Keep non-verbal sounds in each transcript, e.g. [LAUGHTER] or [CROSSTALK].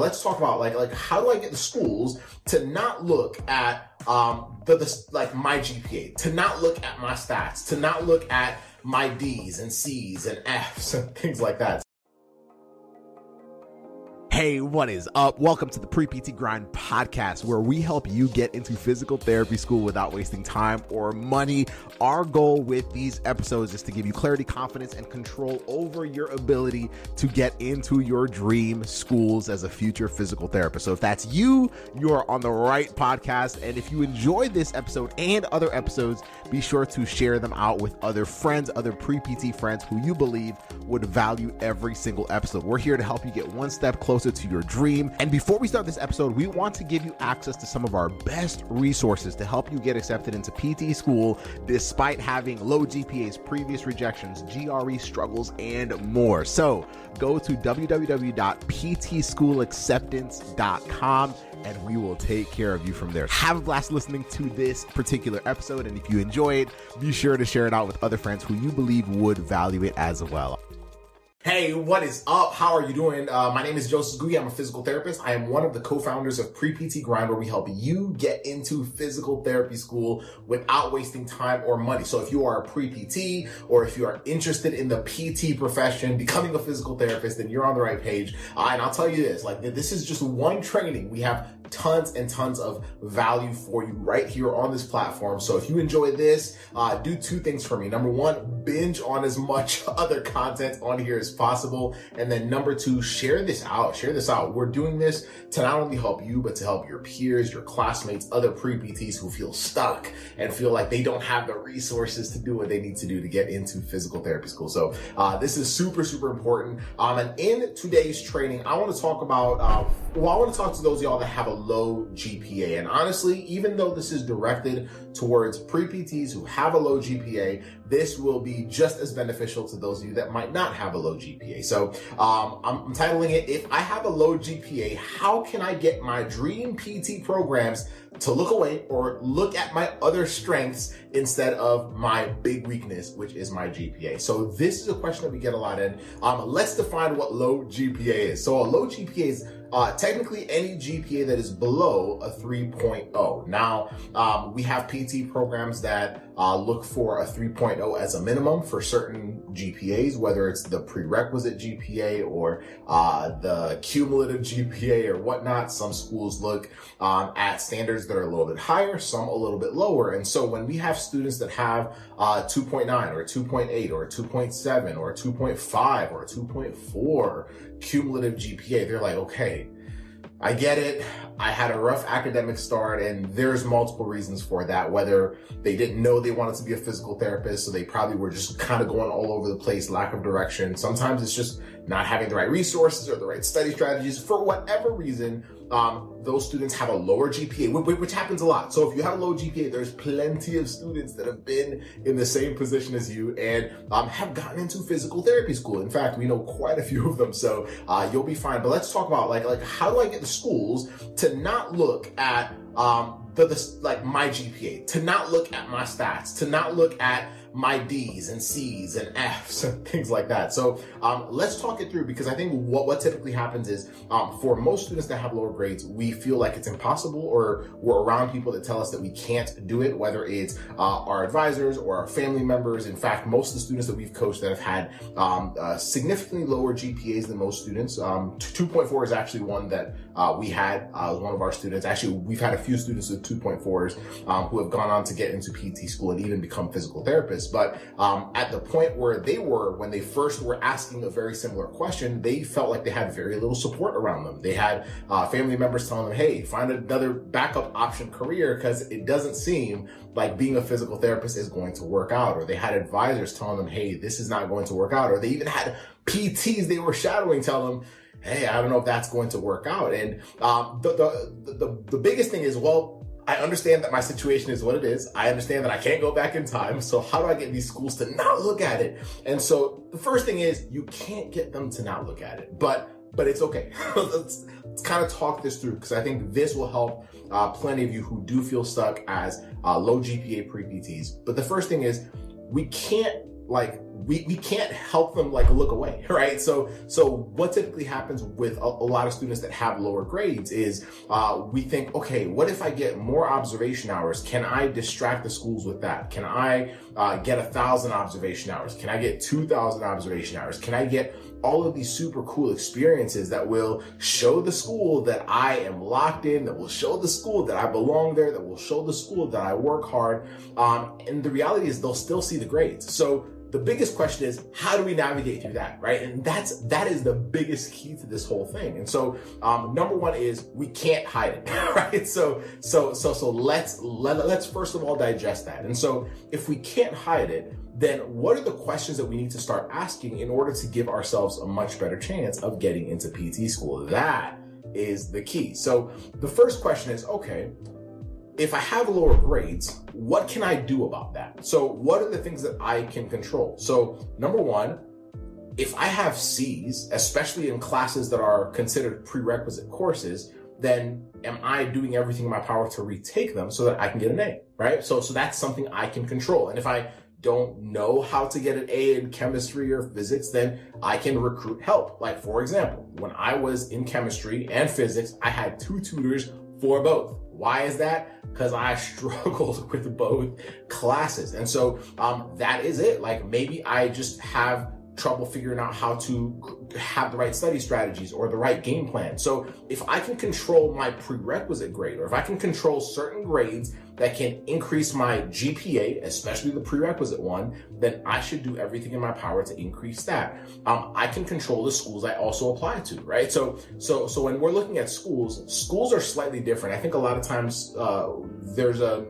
Let's talk about like like how do I get the schools to not look at um the, the like my GPA, to not look at my stats, to not look at my D's and C's and F's and things like that. Hey, what is up? Welcome to the Pre PT Grind podcast, where we help you get into physical therapy school without wasting time or money. Our goal with these episodes is to give you clarity, confidence, and control over your ability to get into your dream schools as a future physical therapist. So, if that's you, you are on the right podcast. And if you enjoyed this episode and other episodes, be sure to share them out with other friends, other pre PT friends who you believe would value every single episode. We're here to help you get one step closer to your dream. And before we start this episode, we want to give you access to some of our best resources to help you get accepted into PT school despite having low GPAs, previous rejections, GRE struggles, and more. So go to www.ptschoolacceptance.com and we will take care of you from there. Have a blast listening to this particular episode. And if you enjoy it, be sure to share it out with other friends who you believe would value it as well. Hey, what is up? How are you doing? Uh, my name is Joseph Gugi. I'm a physical therapist. I am one of the co-founders of Pre-PT Grind, where we help you get into physical therapy school without wasting time or money. So if you are a pre-PT or if you are interested in the PT profession, becoming a physical therapist, then you're on the right page. Uh, and I'll tell you this, like this is just one training. We have tons and tons of value for you right here on this platform. So if you enjoy this, uh, do two things for me. Number one, binge on as much [LAUGHS] other content on here as possible. And then number two, share this out. Share this out. We're doing this to not only help you, but to help your peers, your classmates, other pre-PTs who feel stuck and feel like they don't have the resources to do what they need to do to get into physical therapy school. So uh, this is super, super important. Um, and in today's training, I want to talk about, uh, well, I want to talk to those y'all that have a low GPA. And honestly, even though this is directed towards pre-PTs who have a low GPA, this will be just as beneficial to those of you that might not have a low GPA. So um, I'm titling it, If I Have a Low GPA, How Can I Get My Dream PT Programs to Look Away or Look at My Other Strengths instead of my big weakness, which is my GPA? So this is a question that we get a lot in. Um, let's define what low GPA is. So a low GPA is uh, technically any GPA that is below a 3.0. Now, um, we have PT programs that uh, look for a 3.0 as a minimum for certain GPAs, whether it's the prerequisite GPA or uh, the cumulative GPA or whatnot. Some schools look um, at standards that are a little bit higher, some a little bit lower. And so when we have students that have uh, 2.9 or 2.8 or 2.7 or 2.5 or 2.4 cumulative GPA, they're like, okay, I get it. I had a rough academic start and there's multiple reasons for that. Whether they didn't know they wanted to be a physical therapist, so they probably were just kind of going all over the place, lack of direction. Sometimes it's just not having the right resources or the right study strategies for whatever reason um, those students have a lower GPA, which happens a lot. So if you have a low GPA, there's plenty of students that have been in the same position as you and um, have gotten into physical therapy school. In fact, we know quite a few of them, so uh, you'll be fine. But let's talk about like like how do I get the schools to not look at um, the, the like my GPA, to not look at my stats, to not look at my D's and C's and F's and things like that. So um, let's talk it through because I think what, what typically happens is um, for most students that have lower grades, we feel like it's impossible or we're around people that tell us that we can't do it, whether it's uh, our advisors or our family members. In fact, most of the students that we've coached that have had um, uh, significantly lower GPAs than most students, um, 2.4 is actually one that uh, we had uh, one of our students. Actually, we've had a few students with 2.4s um, who have gone on to get into PT school and even become physical therapists. But um, at the point where they were, when they first were asking a very similar question, they felt like they had very little support around them. They had uh, family members telling them, "Hey, find another backup option career because it doesn't seem like being a physical therapist is going to work out." Or they had advisors telling them, "Hey, this is not going to work out." Or they even had PTs they were shadowing tell them hey, I don't know if that's going to work out. And um, the, the, the, the biggest thing is, well, I understand that my situation is what it is. I understand that I can't go back in time. So how do I get these schools to not look at it? And so the first thing is you can't get them to not look at it, but but it's okay. [LAUGHS] let's, let's kind of talk this through because I think this will help uh, plenty of you who do feel stuck as uh, low GPA pre PTs. But the first thing is we can't like we, we can't help them like look away, [LAUGHS] right? So, so what typically happens with a, a lot of students that have lower grades is, uh, we think, okay, what if I get more observation hours? Can I distract the schools with that? Can I, uh, get a thousand observation hours? Can I get 2000 observation hours? Can I get all of these super cool experiences that will show the school that I am locked in, that will show the school that I belong there, that will show the school that I work hard. Um, and the reality is they'll still see the grades. So the biggest question is how do we navigate through that right and that's that is the biggest key to this whole thing and so um, number one is we can't hide it [LAUGHS] right so so so so let's let, let's first of all digest that and so if we can't hide it then what are the questions that we need to start asking in order to give ourselves a much better chance of getting into PT school? That is the key. So the first question is, okay, if I have lower grades, what can I do about that? So what are the things that I can control? So number one, if I have C's, especially in classes that are considered prerequisite courses, then am I doing everything in my power to retake them so that I can get an A, right? So, so that's something I can control. And if I don't know how to get an A in chemistry or physics, then I can recruit help. Like, for example, when I was in chemistry and physics, I had two tutors for both. Why is that? Because I [LAUGHS] struggled with both classes. And so um, that is it. Like, maybe I just have trouble figuring out how to have the right study strategies or the right game plan. So if I can control my prerequisite grade or if I can control certain grades that can increase my GPA, especially the prerequisite one, then I should do everything in my power to increase that. Um, I can control the schools I also apply to, right? So, so, so when we're looking at schools, schools are slightly different. I think a lot of times, uh, there's a,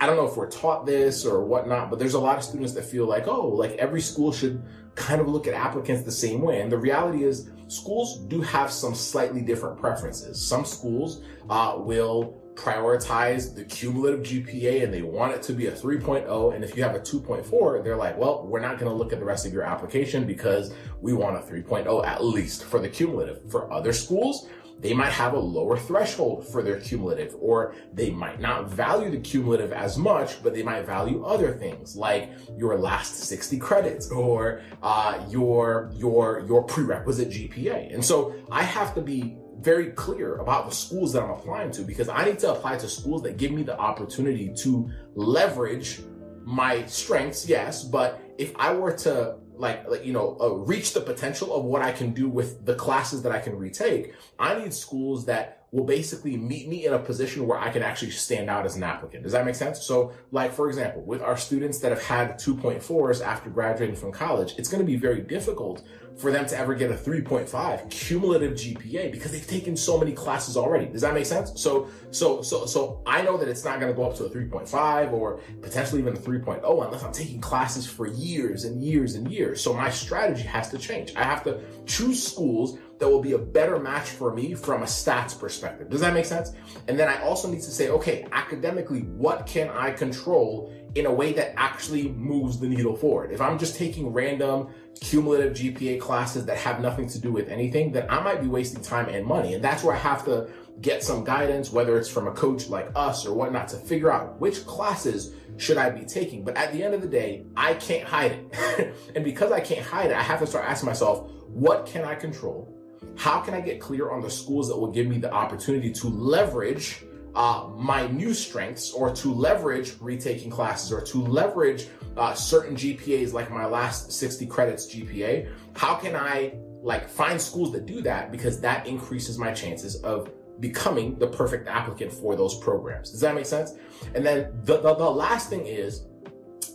I don't know if we're taught this or whatnot, but there's a lot of students that feel like, oh, like every school should kind of look at applicants the same way. And the reality is schools do have some slightly different preferences. Some schools uh, will prioritize the cumulative GPA and they want it to be a 3.0. And if you have a 2.4, they're like, well, we're not going to look at the rest of your application because we want a 3.0 at least for the cumulative. For other schools, they might have a lower threshold for their cumulative, or they might not value the cumulative as much, but they might value other things like your last 60 credits or uh, your your your prerequisite GPA. And so I have to be very clear about the schools that I'm applying to because I need to apply to schools that give me the opportunity to leverage my strengths, yes, but if I were to like, like you know, uh, reach the potential of what I can do with the classes that I can retake, I need schools that will basically meet me in a position where I can actually stand out as an applicant. Does that make sense? So, like, for example, with our students that have had 2.4s after graduating from college, it's going to be very difficult for them to ever get a 3.5 cumulative GPA because they've taken so many classes already. Does that make sense? So, so, so, so I know that it's not going to go up to a 3.5 or potentially even a 3.0 unless I'm taking classes for years and years and years. So my strategy has to change. I have to choose schools that will be a better match for me from a stats perspective. Does that make sense? And then I also need to say, okay, academically, what can I control in a way that actually moves the needle forward? If I'm just taking random cumulative GPA classes that have nothing to do with anything, then I might be wasting time and money. And that's where I have to get some guidance, whether it's from a coach like us or whatnot, to figure out which classes should I be taking. But at the end of the day, I can't hide it. [LAUGHS] and because I can't hide it, I have to start asking myself, what can I control? How can I get clear on the schools that will give me the opportunity to leverage uh, my new strengths or to leverage retaking classes or to leverage uh, certain GPAs like my last 60 credits GPA? How can I like find schools that do that because that increases my chances of becoming the perfect applicant for those programs. Does that make sense? And then the, the, the last thing is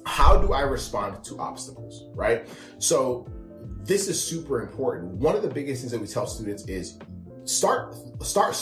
how do I respond to obstacles, right? So this is super important. One of the biggest things that we tell students is start start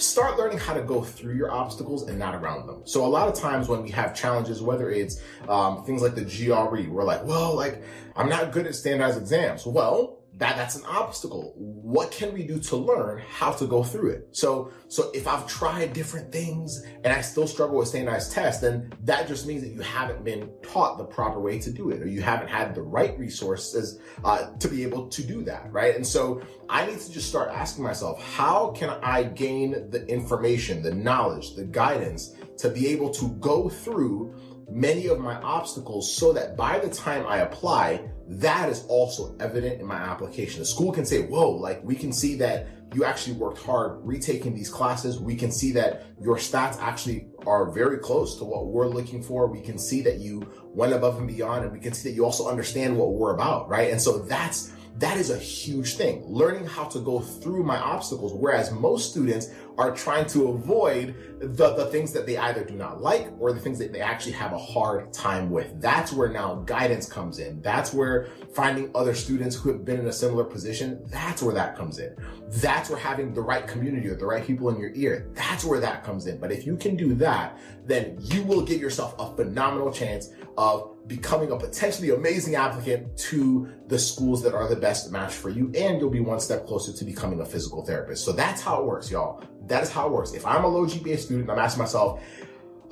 start learning how to go through your obstacles and not around them. So a lot of times when we have challenges, whether it's um, things like the GRE, we're like, well, like I'm not good at standardized exams. Well, that that's an obstacle. What can we do to learn how to go through it? So, so if I've tried different things and I still struggle with standardized tests, then that just means that you haven't been taught the proper way to do it, or you haven't had the right resources uh, to be able to do that, right? And so I need to just start asking myself, how can I gain the information, the knowledge, the guidance to be able to go through many of my obstacles so that by the time I apply, that is also evident in my application. The school can say, whoa, like we can see that you actually worked hard retaking these classes. We can see that your stats actually are very close to what we're looking for. We can see that you went above and beyond and we can see that you also understand what we're about, right? And so that's that is a huge thing. Learning how to go through my obstacles, whereas most students are trying to avoid the, the things that they either do not like or the things that they actually have a hard time with. That's where now guidance comes in. That's where finding other students who have been in a similar position, that's where that comes in. That's where having the right community or the right people in your ear, that's where that comes in. But if you can do that, then you will give yourself a phenomenal chance of becoming a potentially amazing applicant to the schools that are the best match for you. And you'll be one step closer to becoming a physical therapist. So that's how it works, y'all. That is how it works. If I'm a low GPA student, I'm asking myself,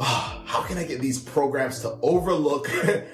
oh, how can I get these programs to overlook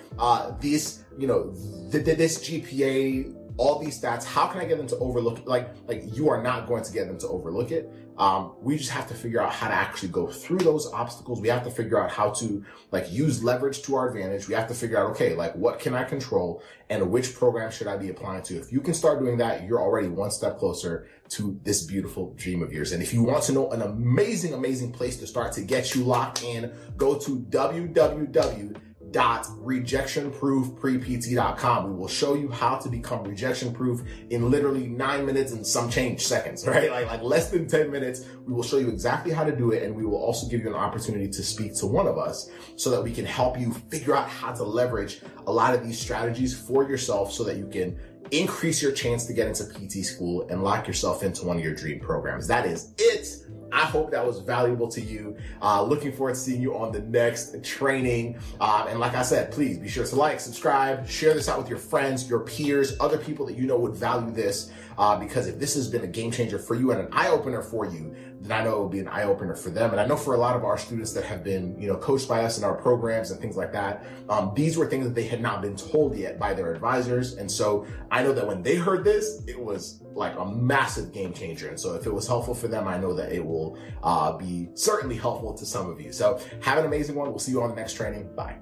[LAUGHS] uh, these, you know, th- th- this GPA all these stats how can i get them to overlook like like you are not going to get them to overlook it. Um, we just have to figure out how to actually go through those obstacles. We have to figure out how to like use leverage to our advantage. We have to figure out okay like what can i control and which program should i be applying to? If you can start doing that you're already one step closer to this beautiful dream of yours. And if you want to know an amazing amazing place to start to get you locked in go to www www.rejectionproofprept.com. We will show you how to become rejection proof in literally nine minutes and some change seconds, [LAUGHS] right? Like, like less than 10 minutes. We will show you exactly how to do it. And we will also give you an opportunity to speak to one of us so that we can help you figure out how to leverage a lot of these strategies for yourself so that you can increase your chance to get into PT school and lock yourself into one of your dream programs. That is it. I hope that was valuable to you. Uh, looking forward to seeing you on the next training. Uh, and like I said, please be sure to like, subscribe, share this out with your friends, your peers, other people that you know would value this. Uh, because if this has been a game changer for you and an eye opener for you, then I know it will be an eye opener for them. And I know for a lot of our students that have been, you know, coached by us in our programs and things like that, um, these were things that they had not been told yet by their advisors. And so I know that when they heard this, it was like a massive game changer. And so if it was helpful for them, I know that it will uh, be certainly helpful to some of you. So have an amazing one. We'll see you on the next training. Bye.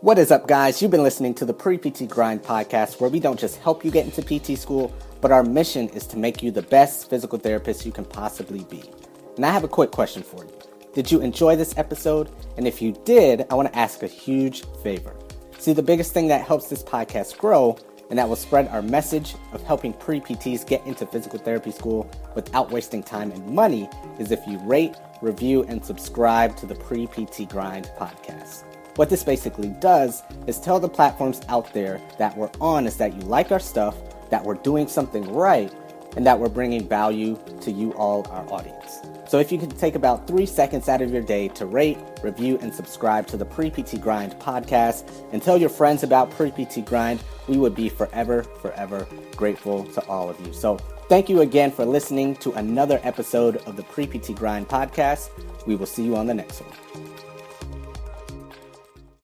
What is up, guys? You've been listening to the Pre PT Grind podcast, where we don't just help you get into PT school, but our mission is to make you the best physical therapist you can possibly be. And I have a quick question for you. Did you enjoy this episode? And if you did, I want to ask a huge favor. See, the biggest thing that helps this podcast grow and that will spread our message of helping pre PTs get into physical therapy school without wasting time and money is if you rate, review, and subscribe to the Pre PT Grind podcast. What this basically does is tell the platforms out there that we're on is that you like our stuff, that we're doing something right, and that we're bringing value to you all, our audience. So if you could take about three seconds out of your day to rate, review, and subscribe to the Pre PT Grind podcast and tell your friends about Pre PT Grind, we would be forever, forever grateful to all of you. So thank you again for listening to another episode of the Pre PT Grind podcast. We will see you on the next one.